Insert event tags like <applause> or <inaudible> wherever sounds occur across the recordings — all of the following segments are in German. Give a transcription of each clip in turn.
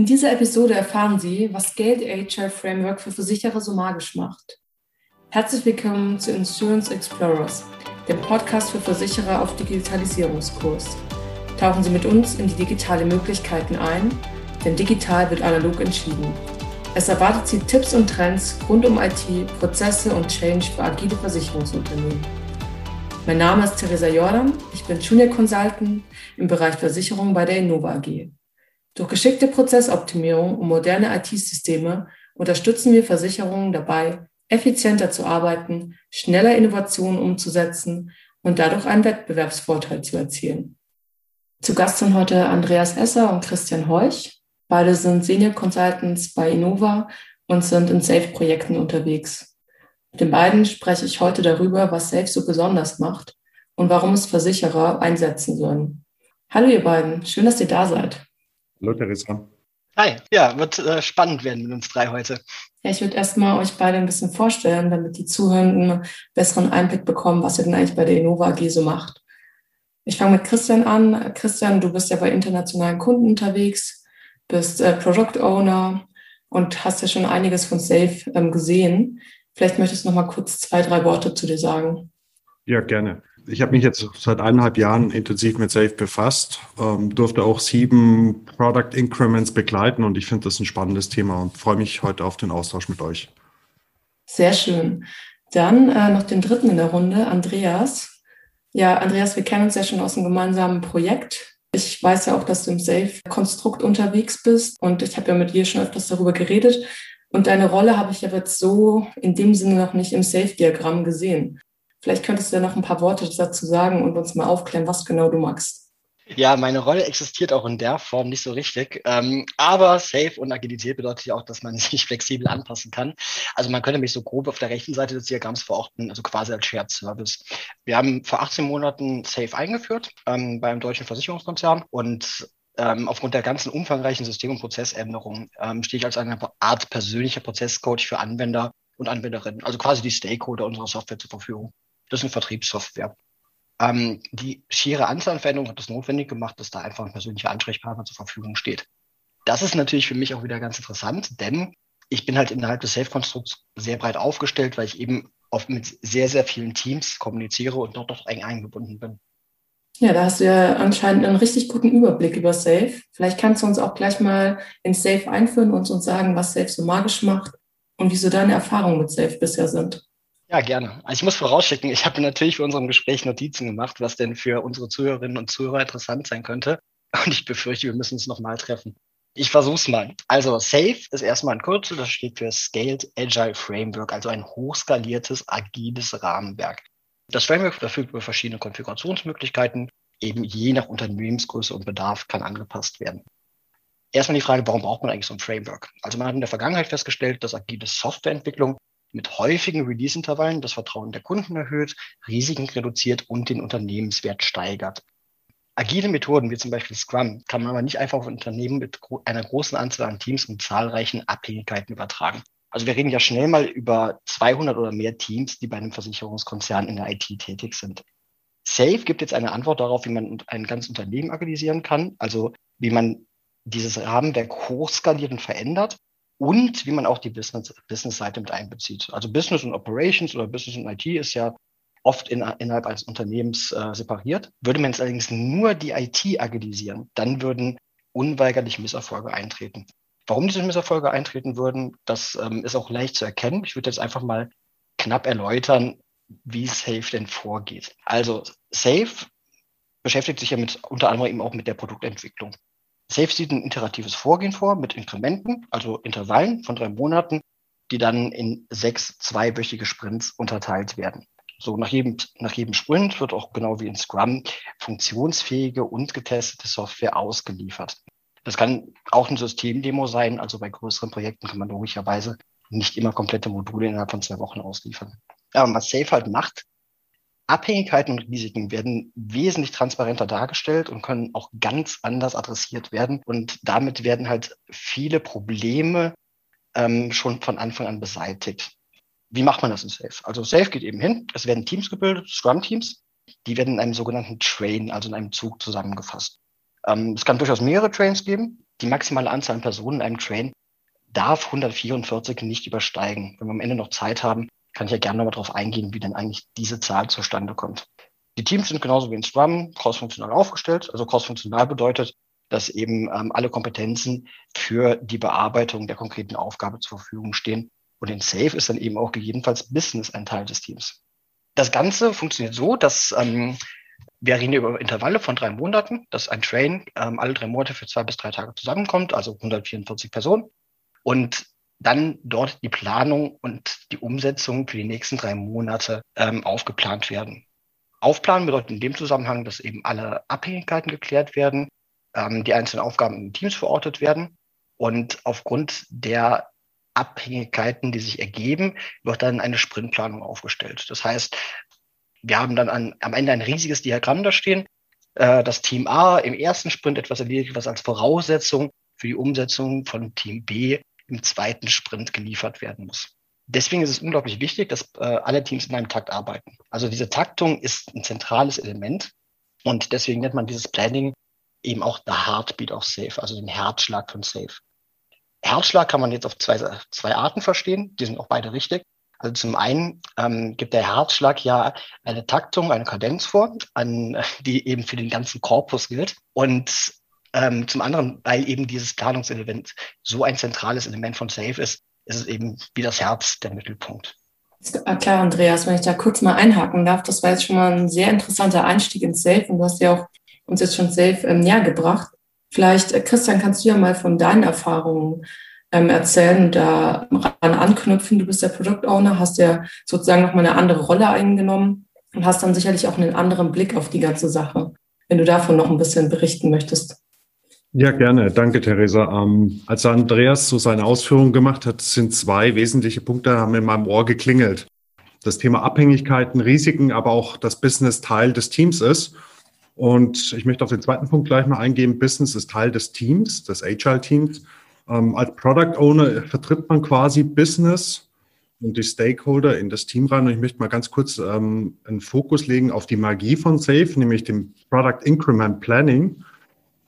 In dieser Episode erfahren Sie, was Geld Agile Framework für Versicherer so magisch macht. Herzlich willkommen zu Insurance Explorers, dem Podcast für Versicherer auf Digitalisierungskurs. Tauchen Sie mit uns in die digitale Möglichkeiten ein, denn digital wird analog entschieden. Es erwartet Sie Tipps und Trends rund um IT, Prozesse und Change für agile Versicherungsunternehmen. Mein Name ist Theresa Jordan, ich bin Junior Consultant im Bereich Versicherung bei der Innova AG. Durch geschickte Prozessoptimierung und moderne IT-Systeme unterstützen wir Versicherungen dabei, effizienter zu arbeiten, schneller Innovationen umzusetzen und dadurch einen Wettbewerbsvorteil zu erzielen. Zu Gast sind heute Andreas Esser und Christian Heuch. Beide sind Senior Consultants bei Innova und sind in Safe-Projekten unterwegs. Mit den beiden spreche ich heute darüber, was Safe so besonders macht und warum es Versicherer einsetzen sollen. Hallo ihr beiden, schön, dass ihr da seid. Hallo Theresa. Hi, ja, wird äh, spannend werden mit uns drei heute. Ja, ich würde erstmal euch beide ein bisschen vorstellen, damit die Zuhörenden einen besseren Einblick bekommen, was ihr denn eigentlich bei der Innova AG so macht. Ich fange mit Christian an. Christian, du bist ja bei internationalen Kunden unterwegs, bist äh, Product Owner und hast ja schon einiges von Safe ähm, gesehen. Vielleicht möchtest du noch mal kurz zwei, drei Worte zu dir sagen. Ja, gerne. Ich habe mich jetzt seit eineinhalb Jahren intensiv mit Safe befasst, ähm, durfte auch sieben Product Increments begleiten und ich finde das ein spannendes Thema und freue mich heute auf den Austausch mit euch. Sehr schön. Dann äh, noch den dritten in der Runde, Andreas. Ja, Andreas, wir kennen uns ja schon aus einem gemeinsamen Projekt. Ich weiß ja auch, dass du im Safe-Konstrukt unterwegs bist und ich habe ja mit dir schon öfters darüber geredet. Und deine Rolle habe ich ja jetzt so in dem Sinne noch nicht im Safe-Diagramm gesehen. Vielleicht könntest du ja noch ein paar Worte dazu sagen und uns mal aufklären, was genau du magst. Ja, meine Rolle existiert auch in der Form nicht so richtig. Ähm, aber Safe und Agilität bedeutet ja auch, dass man <laughs> sich flexibel anpassen kann. Also man könnte mich so grob auf der rechten Seite des Diagramms verorten, also quasi als Shared Service. Wir haben vor 18 Monaten Safe eingeführt ähm, beim deutschen Versicherungskonzern und ähm, aufgrund der ganzen umfangreichen System- und Prozessänderungen ähm, stehe ich als eine Art persönlicher Prozesscoach für Anwender und Anwenderinnen, also quasi die Stakeholder unserer Software zur Verfügung. Das ist eine Vertriebssoftware. Ähm, die schiere Anzahl an Veränderungen hat es notwendig gemacht, dass da einfach ein persönlicher Ansprechpartner zur Verfügung steht. Das ist natürlich für mich auch wieder ganz interessant, denn ich bin halt innerhalb des Safe-Konstrukts sehr breit aufgestellt, weil ich eben oft mit sehr, sehr vielen Teams kommuniziere und dort doch eng eingebunden bin. Ja, da hast du ja anscheinend einen richtig guten Überblick über Safe. Vielleicht kannst du uns auch gleich mal in Safe einführen und uns sagen, was Safe so magisch macht und wieso deine Erfahrungen mit Safe bisher sind. Ja, gerne. Also ich muss vorausschicken, ich habe natürlich für unserem Gespräch Notizen gemacht, was denn für unsere Zuhörerinnen und Zuhörer interessant sein könnte. Und ich befürchte, wir müssen uns nochmal treffen. Ich versuch's mal. Also SAFE ist erstmal ein Kürzel, das steht für Scaled Agile Framework, also ein hochskaliertes, agiles Rahmenwerk. Das Framework verfügt über verschiedene Konfigurationsmöglichkeiten, eben je nach Unternehmensgröße und Bedarf kann angepasst werden. Erstmal die Frage, warum braucht man eigentlich so ein Framework? Also man hat in der Vergangenheit festgestellt, dass agile Softwareentwicklung mit häufigen Release-Intervallen das Vertrauen der Kunden erhöht, Risiken reduziert und den Unternehmenswert steigert. Agile Methoden wie zum Beispiel Scrum kann man aber nicht einfach auf Unternehmen mit einer großen Anzahl an Teams und zahlreichen Abhängigkeiten übertragen. Also wir reden ja schnell mal über 200 oder mehr Teams, die bei einem Versicherungskonzern in der IT tätig sind. Safe gibt jetzt eine Antwort darauf, wie man ein ganzes Unternehmen agilisieren kann, also wie man dieses Rahmenwerk hochskaliert und verändert und wie man auch die Business, Business-Seite mit einbezieht. Also Business und Operations oder Business und IT ist ja oft in, innerhalb eines Unternehmens äh, separiert. Würde man jetzt allerdings nur die IT agilisieren, dann würden unweigerlich Misserfolge eintreten. Warum diese Misserfolge eintreten würden, das ähm, ist auch leicht zu erkennen. Ich würde jetzt einfach mal knapp erläutern, wie Safe denn vorgeht. Also Safe beschäftigt sich ja mit unter anderem eben auch mit der Produktentwicklung. Safe sieht ein iteratives Vorgehen vor mit Inkrementen, also Intervallen von drei Monaten, die dann in sechs zweiwöchige Sprints unterteilt werden. So nach jedem, nach jedem Sprint wird auch genau wie in Scrum funktionsfähige und getestete Software ausgeliefert. Das kann auch ein Systemdemo sein, also bei größeren Projekten kann man logischerweise nicht immer komplette Module innerhalb von zwei Wochen ausliefern. Aber was Safe halt macht, Abhängigkeiten und Risiken werden wesentlich transparenter dargestellt und können auch ganz anders adressiert werden. Und damit werden halt viele Probleme ähm, schon von Anfang an beseitigt. Wie macht man das in Safe? Also Safe geht eben hin, es werden Teams gebildet, Scrum-Teams, die werden in einem sogenannten Train, also in einem Zug zusammengefasst. Ähm, es kann durchaus mehrere Trains geben. die maximale Anzahl an Personen in einem Train darf 144 nicht übersteigen. Wenn wir am Ende noch Zeit haben, kann ich ja gerne nochmal darauf eingehen, wie denn eigentlich diese Zahl zustande kommt. Die Teams sind genauso wie in Scrum crossfunktional aufgestellt. Also crossfunktional bedeutet, dass eben ähm, alle Kompetenzen für die Bearbeitung der konkreten Aufgabe zur Verfügung stehen. Und in Safe ist dann eben auch gegebenenfalls Business ein Teil des Teams. Das Ganze funktioniert so, dass ähm, wir reden über Intervalle von drei Monaten, dass ein Train ähm, alle drei Monate für zwei bis drei Tage zusammenkommt, also 144 Personen. Und dann dort die Planung und die Umsetzung für die nächsten drei Monate ähm, aufgeplant werden. Aufplanen bedeutet in dem Zusammenhang, dass eben alle Abhängigkeiten geklärt werden, ähm, die einzelnen Aufgaben in Teams verortet werden und aufgrund der Abhängigkeiten, die sich ergeben, wird dann eine Sprintplanung aufgestellt. Das heißt, wir haben dann an, am Ende ein riesiges Diagramm da stehen. Äh, das Team A im ersten Sprint etwas erledigt, was als Voraussetzung für die Umsetzung von Team B im zweiten Sprint geliefert werden muss. Deswegen ist es unglaublich wichtig, dass äh, alle Teams in einem Takt arbeiten. Also diese Taktung ist ein zentrales Element und deswegen nennt man dieses Planning eben auch the Heartbeat of Safe, also den Herzschlag von Safe. Herzschlag kann man jetzt auf zwei, zwei Arten verstehen, die sind auch beide richtig. Also zum einen ähm, gibt der Herzschlag ja eine Taktung, eine Kadenz vor, an, die eben für den ganzen Korpus gilt. Und ähm, zum anderen, weil eben dieses Planungselement so ein zentrales Element von Safe ist, ist es eben wie das Herz der Mittelpunkt. Ah, klar, Andreas, wenn ich da kurz mal einhaken darf, das war jetzt schon mal ein sehr interessanter Einstieg ins Safe und du hast ja auch uns jetzt schon Safe ähm, näher gebracht. Vielleicht, äh, Christian, kannst du ja mal von deinen Erfahrungen ähm, erzählen und da ran anknüpfen. Du bist der Product Owner, hast ja sozusagen nochmal eine andere Rolle eingenommen und hast dann sicherlich auch einen anderen Blick auf die ganze Sache, wenn du davon noch ein bisschen berichten möchtest. Ja, gerne. Danke, Theresa. Ähm, als Andreas so seine Ausführungen gemacht hat, sind zwei wesentliche Punkte haben in meinem Ohr geklingelt. Das Thema Abhängigkeiten, Risiken, aber auch das Business Teil des Teams ist. Und ich möchte auf den zweiten Punkt gleich mal eingehen. Business ist Teil des Teams, des Agile-Teams. Ähm, als Product Owner vertritt man quasi Business und die Stakeholder in das Team rein. Und ich möchte mal ganz kurz ähm, einen Fokus legen auf die Magie von SAFE, nämlich dem Product Increment Planning.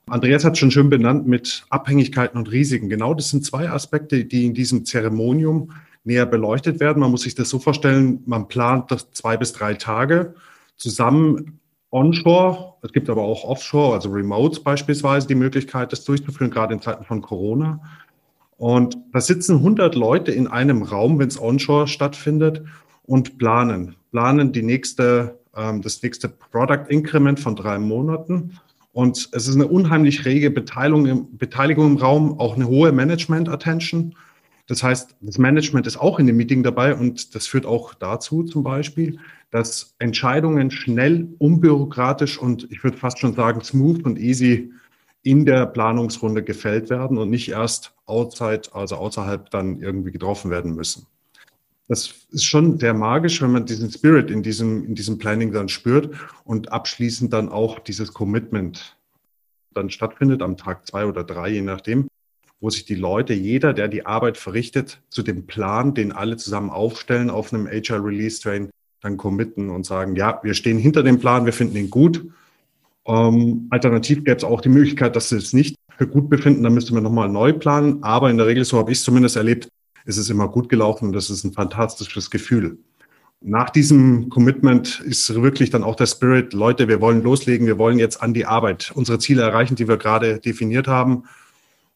Andreas hat schon schön benannt mit Abhängigkeiten und Risiken. Genau das sind zwei Aspekte, die in diesem Zeremonium näher beleuchtet werden. Man muss sich das so vorstellen, man plant das zwei bis drei Tage zusammen onshore. Es gibt aber auch offshore, also Remotes beispielsweise, die Möglichkeit, das durchzuführen, gerade in Zeiten von Corona. Und da sitzen 100 Leute in einem Raum, wenn es onshore stattfindet, und planen. Planen die nächste, ähm, das nächste Product Increment von drei Monaten. Und es ist eine unheimlich rege Beteiligung im, Beteiligung im Raum, auch eine hohe Management-Attention. Das heißt, das Management ist auch in dem Meeting dabei und das führt auch dazu zum Beispiel, dass Entscheidungen schnell, unbürokratisch und ich würde fast schon sagen smooth und easy in der Planungsrunde gefällt werden und nicht erst outside, also außerhalb dann irgendwie getroffen werden müssen. Das ist schon sehr magisch, wenn man diesen Spirit in diesem, in diesem Planning dann spürt und abschließend dann auch dieses Commitment dann stattfindet am Tag zwei oder drei, je nachdem, wo sich die Leute, jeder, der die Arbeit verrichtet, zu dem Plan, den alle zusammen aufstellen auf einem Agile Release Train, dann committen und sagen, ja, wir stehen hinter dem Plan, wir finden ihn gut. Ähm, alternativ gäbe es auch die Möglichkeit, dass sie es nicht für gut befinden, dann müsste man nochmal neu planen. Aber in der Regel, so habe ich es zumindest erlebt, ist es immer gut gelaufen und das ist ein fantastisches Gefühl. Nach diesem Commitment ist wirklich dann auch der Spirit, Leute, wir wollen loslegen, wir wollen jetzt an die Arbeit unsere Ziele erreichen, die wir gerade definiert haben.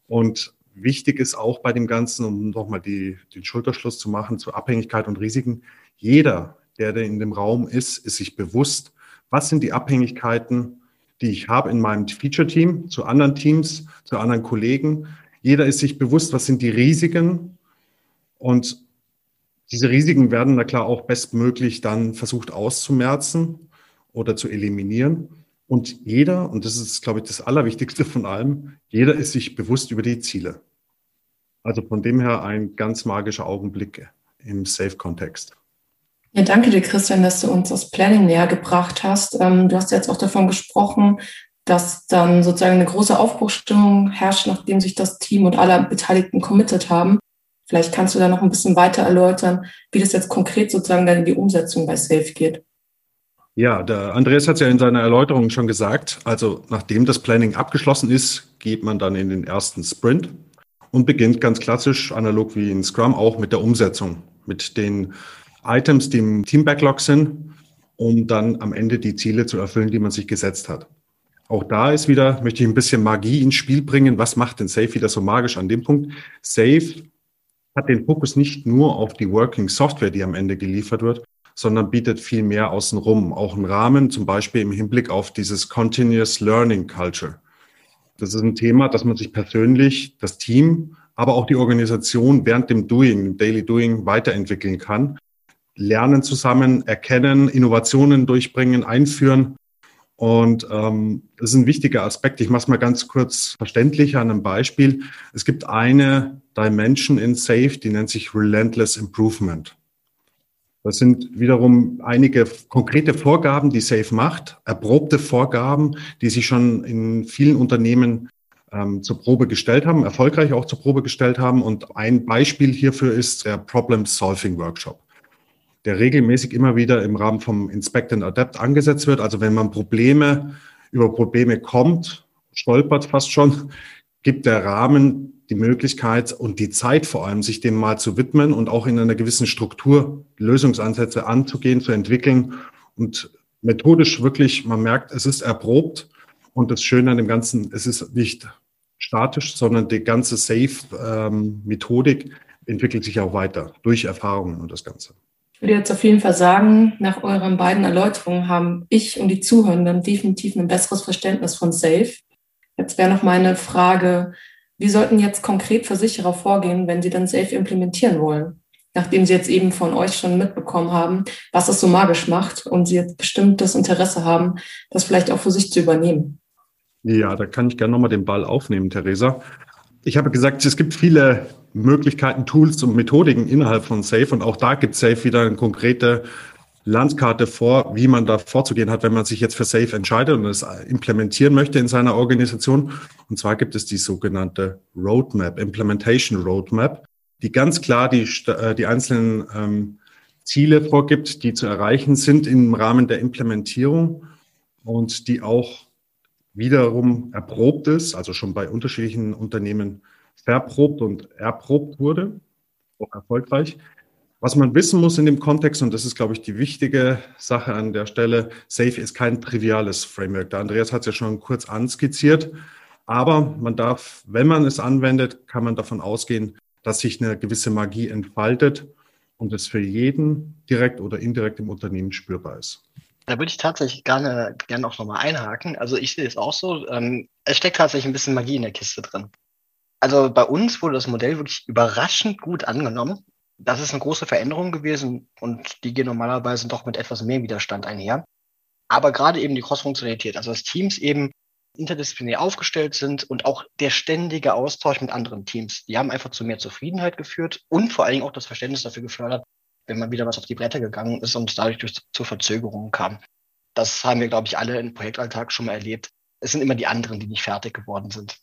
Und wichtig ist auch bei dem Ganzen, um nochmal den Schulterschluss zu machen zu Abhängigkeit und Risiken, jeder, der, der in dem Raum ist, ist sich bewusst, was sind die Abhängigkeiten, die ich habe in meinem Feature-Team, zu anderen Teams, zu anderen Kollegen. Jeder ist sich bewusst, was sind die Risiken. Und diese Risiken werden na klar auch bestmöglich dann versucht auszumerzen oder zu eliminieren. Und jeder, und das ist, glaube ich, das Allerwichtigste von allem, jeder ist sich bewusst über die Ziele. Also von dem her ein ganz magischer Augenblick im Safe-Kontext. Ja, danke dir, Christian, dass du uns das Planning näher gebracht hast. Ähm, du hast jetzt auch davon gesprochen, dass dann sozusagen eine große Aufbruchstimmung herrscht, nachdem sich das Team und alle Beteiligten committed haben. Vielleicht kannst du da noch ein bisschen weiter erläutern, wie das jetzt konkret sozusagen dann in die Umsetzung bei Safe geht. Ja, der Andreas hat es ja in seiner Erläuterung schon gesagt. Also nachdem das Planning abgeschlossen ist, geht man dann in den ersten Sprint und beginnt ganz klassisch, analog wie in Scrum, auch mit der Umsetzung, mit den Items, die im Team Backlog sind, um dann am Ende die Ziele zu erfüllen, die man sich gesetzt hat. Auch da ist wieder, möchte ich ein bisschen Magie ins Spiel bringen. Was macht denn Safe wieder so magisch an dem Punkt? Safe hat den Fokus nicht nur auf die Working Software, die am Ende geliefert wird, sondern bietet viel mehr außenrum, auch einen Rahmen, zum Beispiel im Hinblick auf dieses Continuous Learning Culture. Das ist ein Thema, dass man sich persönlich, das Team, aber auch die Organisation während dem Doing, dem Daily Doing weiterentwickeln kann. Lernen zusammen, erkennen, Innovationen durchbringen, einführen. Und ähm, das ist ein wichtiger Aspekt. Ich mache es mal ganz kurz verständlich an einem Beispiel. Es gibt eine Dimension in Safe, die nennt sich Relentless Improvement. Das sind wiederum einige konkrete Vorgaben, die Safe macht, erprobte Vorgaben, die sich schon in vielen Unternehmen ähm, zur Probe gestellt haben, erfolgreich auch zur Probe gestellt haben. Und ein Beispiel hierfür ist der Problem Solving Workshop, der regelmäßig immer wieder im Rahmen vom Inspect and Adapt angesetzt wird. Also wenn man Probleme über Probleme kommt, stolpert fast schon, gibt der Rahmen die Möglichkeit und die Zeit vor allem, sich dem mal zu widmen und auch in einer gewissen Struktur Lösungsansätze anzugehen, zu entwickeln und methodisch wirklich, man merkt, es ist erprobt und das Schöne an dem Ganzen, es ist nicht statisch, sondern die ganze Safe-Methodik ähm, entwickelt sich auch weiter durch Erfahrungen und das Ganze. Ich würde jetzt auf jeden Fall sagen, nach euren beiden Erläuterungen haben ich und die Zuhörenden definitiv ein besseres Verständnis von Safe. Jetzt wäre noch meine Frage, wie sollten jetzt konkret Versicherer vorgehen, wenn sie dann Safe implementieren wollen? Nachdem sie jetzt eben von euch schon mitbekommen haben, was es so magisch macht und sie jetzt bestimmt das Interesse haben, das vielleicht auch für sich zu übernehmen. Ja, da kann ich gerne nochmal den Ball aufnehmen, Theresa. Ich habe gesagt, es gibt viele Möglichkeiten, Tools und Methodiken innerhalb von Safe und auch da gibt Safe wieder eine konkrete Landkarte vor, wie man da vorzugehen hat, wenn man sich jetzt für Safe entscheidet und es implementieren möchte in seiner Organisation. Und zwar gibt es die sogenannte Roadmap, Implementation Roadmap, die ganz klar die, äh, die einzelnen ähm, Ziele vorgibt, die zu erreichen sind im Rahmen der Implementierung und die auch wiederum erprobt ist, also schon bei unterschiedlichen Unternehmen verprobt und erprobt wurde, auch erfolgreich. Was man wissen muss in dem Kontext, und das ist, glaube ich, die wichtige Sache an der Stelle, Safe ist kein triviales Framework. Der Andreas hat es ja schon kurz anskizziert. Aber man darf, wenn man es anwendet, kann man davon ausgehen, dass sich eine gewisse Magie entfaltet und es für jeden direkt oder indirekt im Unternehmen spürbar ist. Da würde ich tatsächlich gerne, gerne auch nochmal einhaken. Also ich sehe es auch so. Ähm, es steckt tatsächlich ein bisschen Magie in der Kiste drin. Also bei uns wurde das Modell wirklich überraschend gut angenommen das ist eine große Veränderung gewesen und die gehen normalerweise doch mit etwas mehr Widerstand einher. Aber gerade eben die Cross-Funktionalität, also dass Teams eben interdisziplinär aufgestellt sind und auch der ständige Austausch mit anderen Teams, die haben einfach zu mehr Zufriedenheit geführt und vor allen Dingen auch das Verständnis dafür gefördert, wenn man wieder was auf die Bretter gegangen ist und dadurch durch, zu Verzögerungen kam. Das haben wir, glaube ich, alle im Projektalltag schon mal erlebt. Es sind immer die anderen, die nicht fertig geworden sind.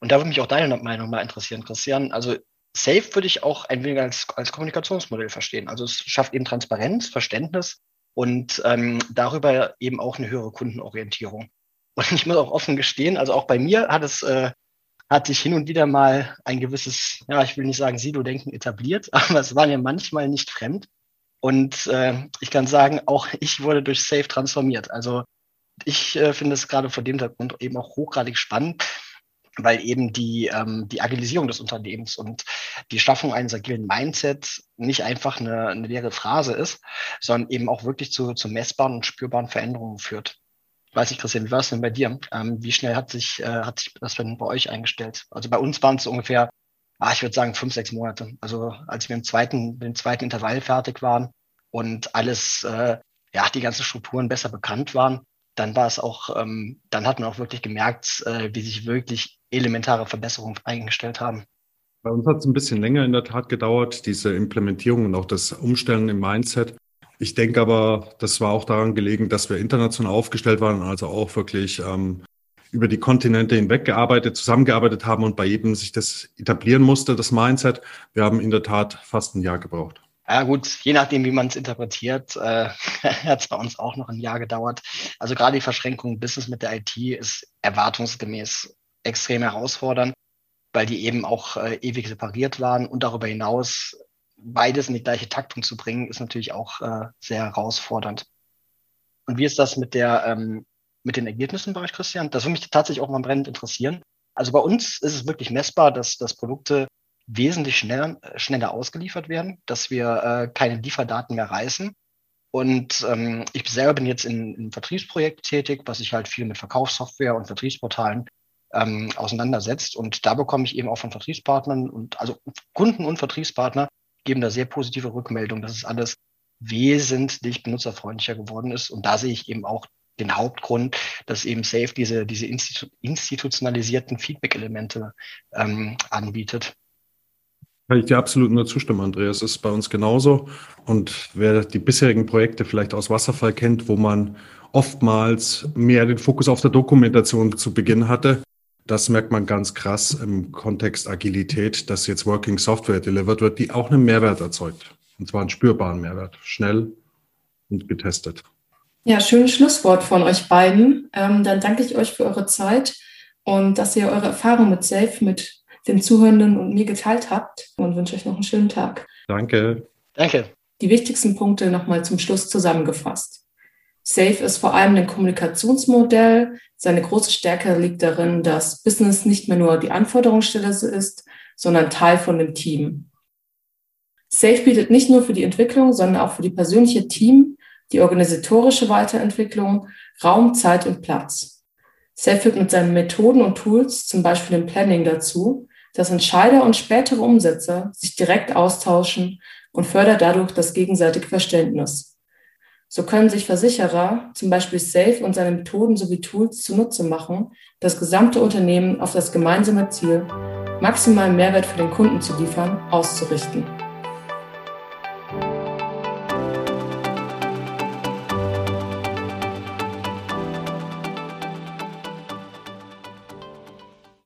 Und da würde mich auch deine Meinung mal interessieren, Christian. Also Safe würde ich auch ein wenig als, als Kommunikationsmodell verstehen. Also es schafft eben Transparenz, Verständnis und ähm, darüber eben auch eine höhere Kundenorientierung. Und ich muss auch offen gestehen, also auch bei mir hat es äh, hat sich hin und wieder mal ein gewisses, ja, ich will nicht sagen Silo-Denken etabliert, <laughs> aber es war mir manchmal nicht fremd. Und äh, ich kann sagen, auch ich wurde durch Safe transformiert. Also ich äh, finde es gerade vor dem Hintergrund eben auch hochgradig spannend, weil eben die, ähm, die Agilisierung des Unternehmens und die Schaffung eines agilen Mindsets nicht einfach eine, eine leere Phrase ist, sondern eben auch wirklich zu, zu messbaren und spürbaren Veränderungen führt. Weiß ich, Christian, wie war es denn bei dir? Ähm, wie schnell hat sich, äh, hat sich das denn bei euch eingestellt? Also bei uns waren es ungefähr, ah, ich würde sagen, fünf, sechs Monate. Also als wir im zweiten, im zweiten Intervall fertig waren und alles, äh, ja, die ganzen Strukturen besser bekannt waren, dann war es auch, ähm, dann hat man auch wirklich gemerkt, äh, wie sich wirklich elementare Verbesserungen eingestellt haben. Bei uns hat es ein bisschen länger in der Tat gedauert, diese Implementierung und auch das Umstellen im Mindset. Ich denke aber, das war auch daran gelegen, dass wir international aufgestellt waren, also auch wirklich ähm, über die Kontinente hinweg gearbeitet, zusammengearbeitet haben und bei jedem sich das etablieren musste, das Mindset. Wir haben in der Tat fast ein Jahr gebraucht. Ja gut, je nachdem, wie man es interpretiert, äh, <laughs> hat es bei uns auch noch ein Jahr gedauert. Also gerade die Verschränkung Business mit der IT ist erwartungsgemäß extrem herausfordernd, weil die eben auch äh, ewig separiert waren und darüber hinaus beides in die gleiche Taktung zu bringen, ist natürlich auch äh, sehr herausfordernd. Und wie ist das mit der ähm, mit den Ergebnissen bei euch, Christian? Das würde mich tatsächlich auch mal brennend interessieren. Also bei uns ist es wirklich messbar, dass, dass Produkte wesentlich schneller, schneller ausgeliefert werden, dass wir äh, keine Lieferdaten mehr reißen. Und ähm, ich selber bin jetzt in, in einem Vertriebsprojekt tätig, was sich halt viel mit Verkaufssoftware und Vertriebsportalen ähm, auseinandersetzt. Und da bekomme ich eben auch von Vertriebspartnern und also Kunden und Vertriebspartner geben da sehr positive Rückmeldungen, dass es alles wesentlich benutzerfreundlicher geworden ist. Und da sehe ich eben auch den Hauptgrund, dass eben Safe diese, diese institu institutionalisierten Feedback-Elemente ähm, anbietet. Kann ich dir absolut nur zustimmen, Andreas. Es ist bei uns genauso. Und wer die bisherigen Projekte vielleicht aus Wasserfall kennt, wo man oftmals mehr den Fokus auf der Dokumentation zu Beginn hatte, das merkt man ganz krass im Kontext Agilität, dass jetzt Working Software delivered wird, die auch einen Mehrwert erzeugt. Und zwar einen spürbaren Mehrwert. Schnell und getestet. Ja, schönes Schlusswort von euch beiden. Ähm, dann danke ich euch für eure Zeit und dass ihr eure Erfahrung mit Safe mit den Zuhörenden und mir geteilt habt und wünsche euch noch einen schönen Tag. Danke. Danke. Die wichtigsten Punkte nochmal zum Schluss zusammengefasst. Safe ist vor allem ein Kommunikationsmodell. Seine große Stärke liegt darin, dass Business nicht mehr nur die Anforderungsstelle ist, sondern Teil von dem Team. Safe bietet nicht nur für die Entwicklung, sondern auch für die persönliche Team die organisatorische Weiterentwicklung, Raum, Zeit und Platz. Self führt mit seinen Methoden und Tools, zum Beispiel im Planning dazu, dass Entscheider und spätere Umsetzer sich direkt austauschen und fördert dadurch das gegenseitige Verständnis. So können sich Versicherer, zum Beispiel Safe und seine Methoden sowie Tools zunutze machen, das gesamte Unternehmen auf das gemeinsame Ziel, maximalen Mehrwert für den Kunden zu liefern, auszurichten.